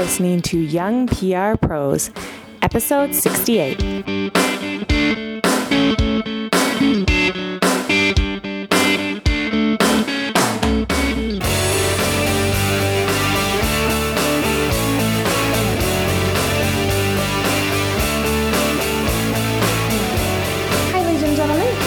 listening to Young PR Pros, episode 68.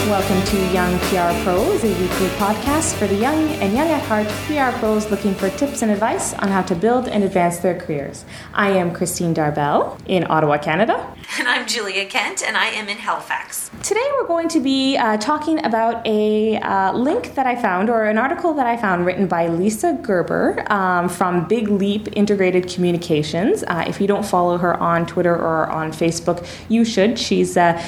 Welcome to Young PR Pros, a weekly podcast for the young and young at heart PR pros looking for tips and advice on how to build and advance their careers. I am Kristine D'Arbelles in Ottawa, Canada. And I'm Julia Kent, and I am in Halifax. Today we're going to be uh, talking about a uh, link that I found, or an article that I found written by Lisa Gerber um, from Big Leap Integrated Communications. Uh, if you don't follow her on Twitter or on Facebook, you should. She's uh,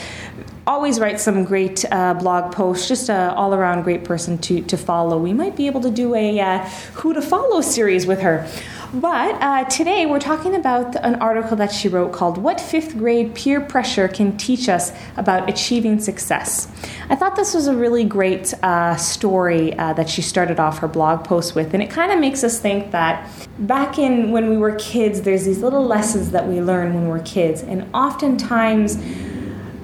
always writes some great uh, blog posts, just an all around great person to, to follow. We might be able to do a uh, who to follow series with her. But uh, today we're talking about an article that she wrote called What Fifth Grade Peer Pressure Can Teach Us About Achieving Success. I thought this was a really great uh, story uh, that she started off her blog post with, and it kind of makes us think that back in when we were kids, there's these little lessons that we learn when we're kids, and oftentimes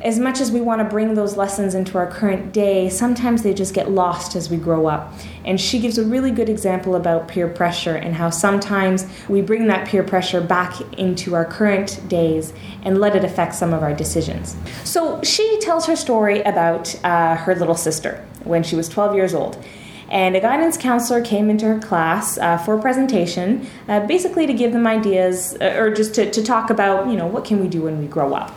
as much as we want to bring those lessons into our current day, sometimes they just get lost as we grow up. And she gives a really good example about peer pressure and how sometimes we bring that peer pressure back into our current days and let it affect some of our decisions. So she tells her story about uh, her little sister when she was 12 years old and a guidance counselor came into her class uh, for a presentation, uh, basically to give them ideas uh, or just to, to talk about, you know, what can we do when we grow up.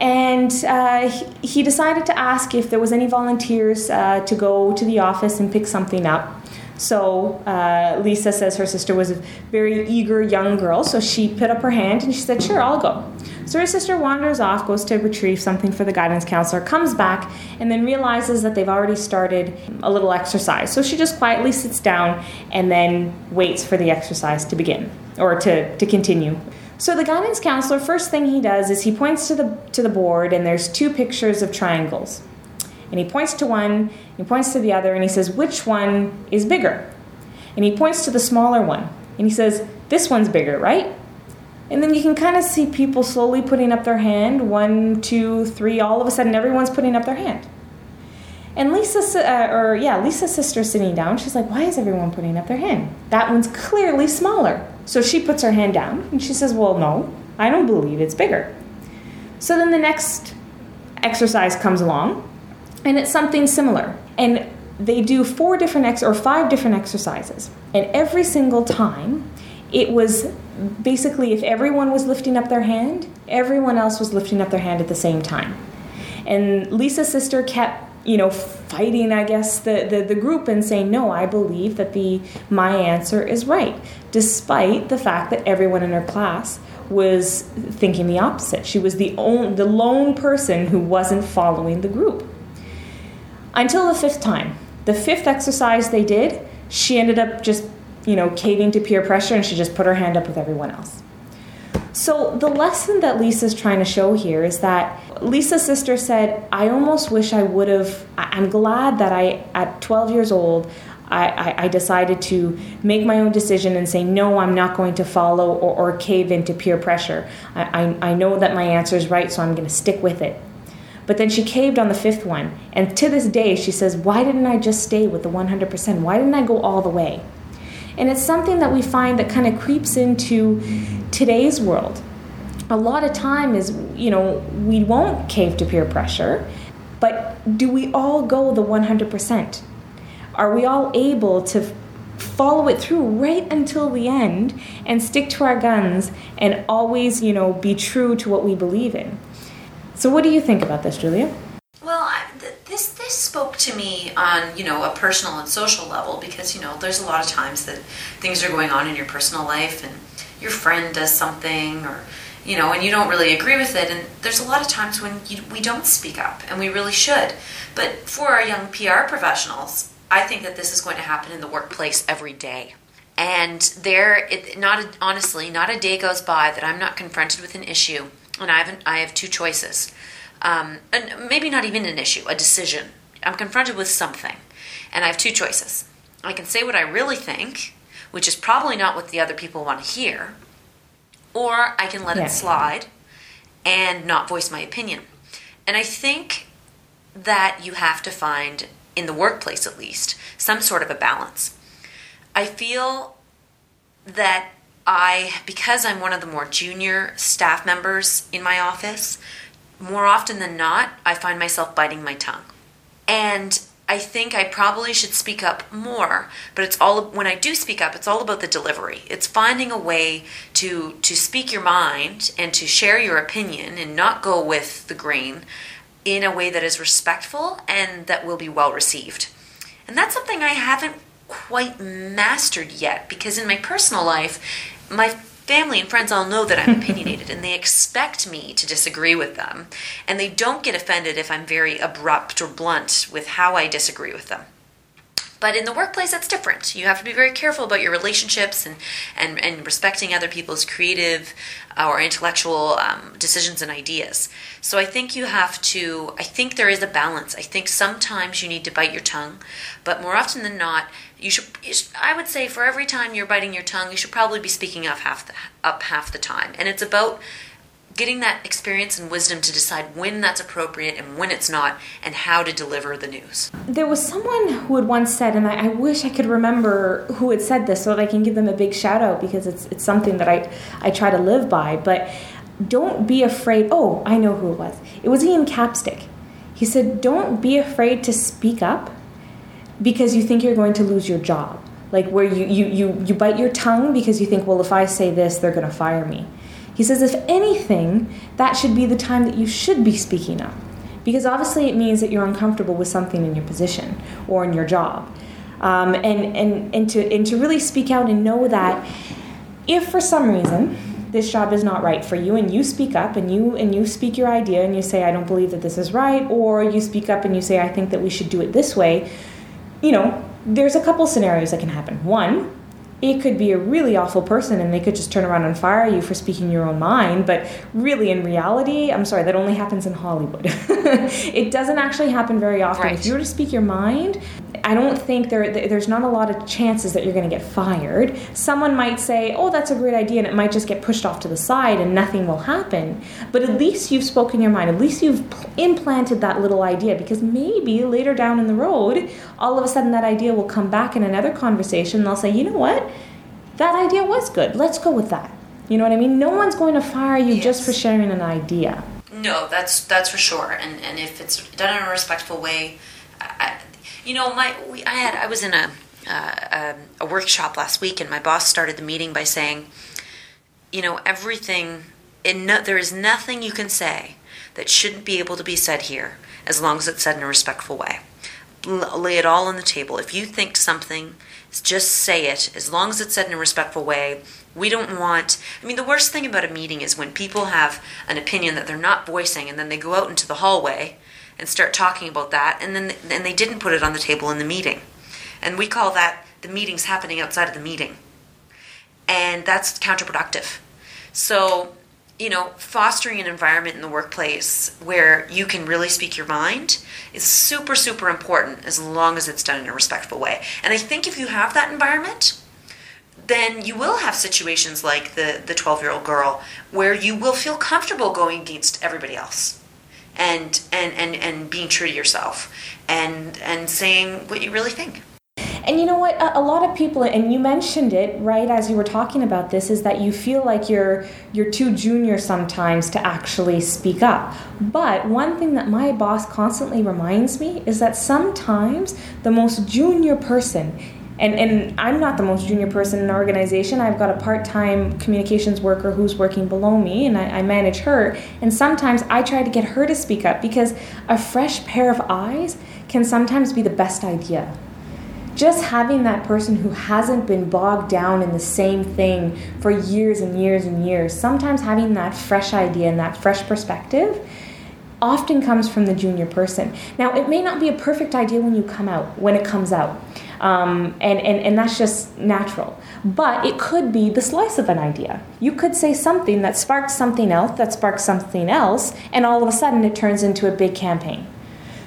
And uh, he- decided to ask if there was any volunteers uh, to go to the office and pick something up. So uh, Lisa says her sister was a very eager young girl, so she put up her hand and she said, "Sure, I'll go." So her sister wanders off, goes to retrieve something for the guidance counselor, comes back, and then realizes that they've already started a little exercise. So she just quietly sits down and then waits for the exercise to begin or to, to continue. So the guidance counselor, first thing he does is he points to the to the board, and there's two pictures of triangles. And he points to one, he points to the other, and he says, Which one is bigger? And he points to the smaller one, and he says, This one's bigger, right? And then you can kind of see people slowly putting up their hand one, two, three, all of a sudden everyone's putting up their hand. And Lisa, uh, or yeah, Lisa's sister sitting down, she's like, Why is everyone putting up their hand? That one's clearly smaller. So she puts her hand down and she says, Well, no, I don't believe it's bigger. So then the next exercise comes along, and it's something similar. And they do four different ex or five different exercises. And every single time, it was basically if everyone was lifting up their hand, everyone else was lifting up their hand at the same time. And Lisa's sister kept, you know, fighting, I guess, the, the, the group and saying, no, I believe that the my answer is right, despite the fact that everyone in her class was thinking the opposite. She was the only, the lone person who wasn't following the group. Until the fifth time. The fifth exercise they did, she ended up just, you know, caving to peer pressure and she just put her hand up with everyone else. So, the lesson that Lisa's trying to show here is that Lisa's sister said, I almost wish I would have. I'm glad that I, at 12 years old, I, I, I decided to make my own decision and say, no, I'm not going to follow or, or cave into peer pressure. I, I, I know that my answer is right, so I'm going to stick with it. But then she caved on the fifth one. And to this day, she says, Why didn't I just stay with the 100%? Why didn't I go all the way? And it's something that we find that kind of creeps into today's world. A lot of time is, you know, we won't cave to peer pressure, but do we all go the 100%? Are we all able to follow it through right until the end and stick to our guns and always, you know, be true to what we believe in? So, what do you think about this, Julia? This this spoke to me on you know a personal and social level because you know there's a lot of times that things are going on in your personal life and your friend does something or you know and you don't really agree with it and there's a lot of times when you, we don't speak up and we really should. But for our young PR professionals, I think that this is going to happen in the workplace every day. And there, it, not a, honestly, not a day goes by that I'm not confronted with an issue, and I have an, I have two choices, um, and maybe not even an issue, a decision. I'm confronted with something, and I have two choices. I can say what I really think, which is probably not what the other people want to hear, or I can let Yeah. it slide and not voice my opinion. And I think that you have to find, in the workplace at least, some sort of a balance. I feel that I, because I'm one of the more junior staff members in my office, more often than not, I find myself biting my tongue. And I think I probably should speak up more, but it's all when I do speak up, it's all about the delivery. It's finding a way to to speak your mind and to share your opinion and not go with the grain in a way that is respectful and that will be well received. And that's something I haven't quite mastered yet because in my personal life, my family and friends all know that I'm opinionated and they expect me to disagree with them. And they don't get offended if I'm very abrupt or blunt with how I disagree with them. But in the workplace, that's different. You have to be very careful about your relationships and, and, and respecting other people's creative uh, or intellectual um, decisions and ideas. So I think you have to, I think there is a balance. I think sometimes you need to bite your tongue, but more often than not, you should, you should I would say for every time you're biting your tongue, you should probably be speaking up half the, up half the time. And it's about getting that experience and wisdom to decide when that's appropriate and when it's not, and how to deliver the news. There was someone who had once said, and I, I wish I could remember who had said this so that I can give them a big shout out because it's, it's something that I, I try to live by. But don't be afraid. Oh, I know who it was. It was Ian Capstick. He said, Don't be afraid to speak up because you think you're going to lose your job. Like where you, you, you, you bite your tongue because you think, well, if I say this, they're going to fire me. He says, if anything, that should be the time that you should be speaking up. Because obviously it means that you're uncomfortable with something in your position or in your job. Um, and, and, and, to, and to really speak out and know that if for some reason this job is not right for you and you speak up and you and you speak your idea and you say I don't believe that this is right or you speak up and you say I think that we should do it this way you know there's a couple scenarios that can happen one it could be a really awful person and they could just turn around and fire you for speaking your own mind but really in reality i'm sorry that only happens in hollywood. It doesn't actually happen very often. Right. if you were to speak your mind i don't think there there's not a lot of chances that you're going to get fired. Someone might say oh that's a great idea and it might just get pushed off to the side and nothing will happen. But at least you've spoken your mind. At least you've implanted that little idea because maybe later down in the road all of a sudden that idea will come back in another conversation and they'll say you know what that idea was good. Let's go with that. You know what I mean? No one's going to fire you just for sharing an idea. No, that's that's for sure. And and if it's done in a respectful way, I, you know, my we, I had I was in a uh, um, a workshop last week, and my boss started the meeting by saying, you know, everything. In no, there is nothing you can say that shouldn't be able to be said here, as long as it's said in a respectful way. Lay it all on the table. If you think something, just say it. As long as it's said in a respectful way. We don't want. I mean, the worst thing about a meeting is when people have an opinion that they're not voicing, and then they go out into the hallway and start talking about that, and then and they didn't put it on the table in the meeting, and we call that the meeting's happening outside of the meeting, and that's counterproductive. So you know, fostering an environment in the workplace where you can really speak your mind is super, super important as long as it's done in a respectful way. And I think if you have that environment, then you will have situations like the the 12 year old girl where you will feel comfortable going against everybody else and and and and being true to yourself and and saying what you really think And you know what? A, a lot of people, and you mentioned it right as you were talking about this, is that you feel like you're you're too junior sometimes to actually speak up. But one thing that my boss constantly reminds me is that sometimes the most junior person. And, and I'm not the most junior person in the organization. I've got a part time communications worker who's working below me, and I, I manage her. And sometimes I try to get her to speak up because a fresh pair of eyes can sometimes be the best idea just having that person who hasn't been bogged down in the same thing for years and years and years, sometimes having that fresh idea and that fresh perspective often comes from the junior person. Now, it may not be a perfect idea when you come out, when it comes out. Um, and, and, and that's just natural. But it could be the slice of an idea. You could say something that sparks something else, that sparks something else, and all of a sudden it turns into a big campaign.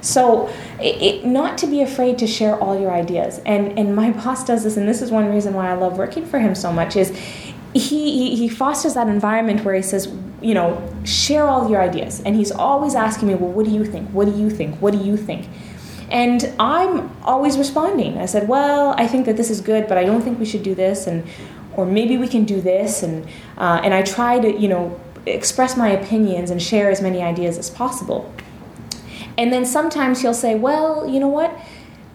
So, it, it, not to be afraid to share all your ideas. And and my boss does this, and this is one reason why I love working for him so much. Is he, he, fosters that environment where he says, you know, share all your ideas. And he's always asking me, well, what do you think? What do you think? What do you think? And I'm always responding. I said, well, I think that this is good, but I don't think we should do this, and or maybe we can do this, and uh, and I try to, you know, express my opinions and share as many ideas as possible. And then sometimes he'll say, well, you know what,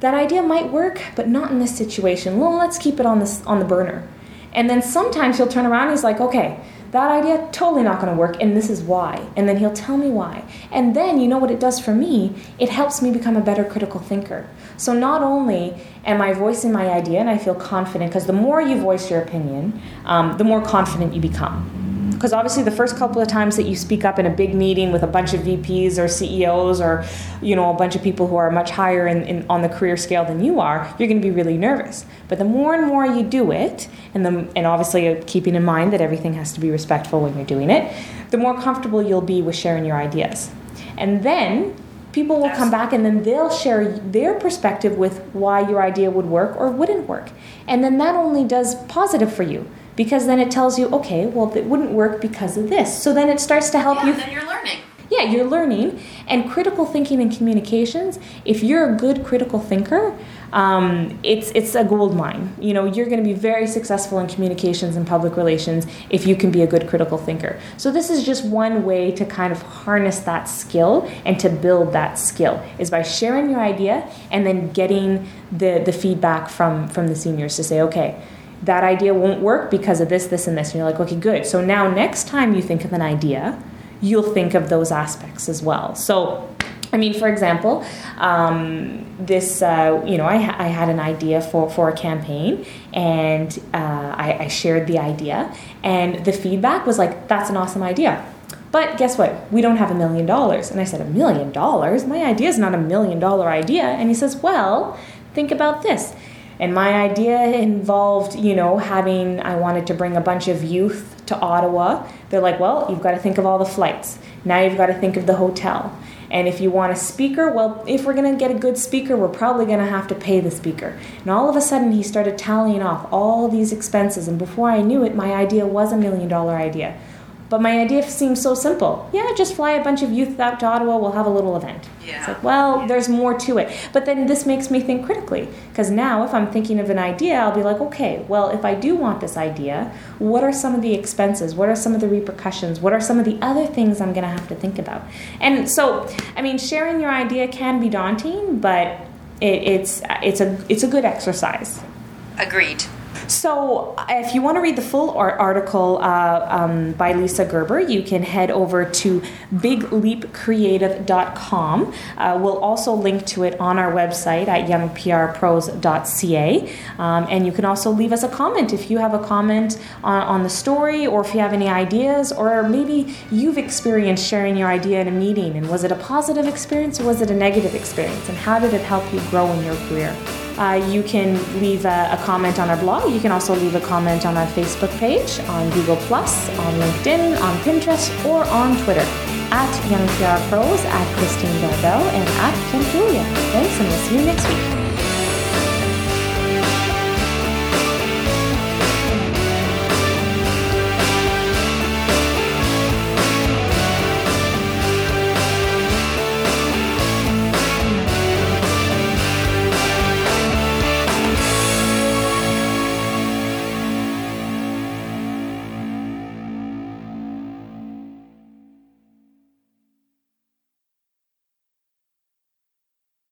that idea might work, but not in this situation. Well, let's keep it on this on the burner. And then sometimes he'll turn around and he's like, okay, that idea totally not going to work and this is why. And then he'll tell me why. And then you know what it does for me? It helps me become a better critical thinker. So not only am i voicing my idea and i feel confident because the more you voice your opinion um, the more confident you become because obviously the first couple of times that you speak up in a big meeting with a bunch of VPs or CEOs or you know a bunch of people who are much higher in, in on the career scale than you are, you're going to be really nervous. But the more and more you do it, and the and obviously uh, keeping in mind that everything has to be respectful when you're doing it, the more comfortable you'll be with sharing your ideas, and then people will come back and then they'll share their perspective with why your idea would work or wouldn't work. And then that only does positive for you because then it tells you, okay, well, it wouldn't work because of this. So then it starts to help yeah, you. then you're learning. Yeah, you're learning. And critical thinking and communications, if you're a good critical thinker, um, it's it's a gold mine. You know, you're going to be very successful in communications and public relations if you can be a good critical thinker. So this is just one way to kind of harness that skill and to build that skill is by sharing your idea and then getting the the feedback from from the seniors to say, okay, that idea won't work because of this, this, and this. And you're like, okay, good. So now next time you think of an idea, you'll think of those aspects as well. So, I mean, for example, um, this, uh, you know, I, I, had an idea for, for a campaign and uh, I, I shared the idea, and the feedback was like, that's an awesome idea. But guess what? We don't have a million dollars. And I said, A million dollars? My idea is not a million dollar idea. And he says, Well, think about this and my idea involved, you know, having, I wanted to bring a bunch of youth to Ottawa. They're like, well, you've got to think of all the flights. Now you've got to think of the hotel. And if you want a speaker, well, if we're going to get a good speaker, we're probably going to have to pay the speaker. And all of a sudden, he started tallying off all these expenses. And before I knew it, my idea was a million dollar idea. But my idea seemed so simple. Yeah, just fly a bunch of youth out to Ottawa, we'll have a little event. Yeah. It's like, well, yeah. there's more to it. But then this makes me think critically. Because now, if I'm thinking of an idea, I'll be like, okay, well, if I do want this idea, what are some of the expenses? What are some of the repercussions? What are some of the other things I'm going to have to think about? And so, I mean, sharing your idea can be daunting, but it, it's, it's, a, it's a good exercise. Agreed. So, if you want to read the full article uh, um, by Lisa Gerber, you can head over to bigleapcreative.com. Uh, we'll also link to it on our website at youngprpros.ca. Um, and you can also leave us a comment if you have a comment on, on the story or if you have any ideas, or maybe you've experienced sharing your idea in a meeting. And was it a positive experience or was it a negative experience? And how did it help you grow in your career? Uh, you can leave a, a, comment on our blog. You can also leave a comment on our Facebook page, on Google, Plus, on LinkedIn, on Pinterest, or on Twitter at Young PR Pros, at Kristine D'Arbelles, and at Kent Julia. Thanks, and we'll see you next week.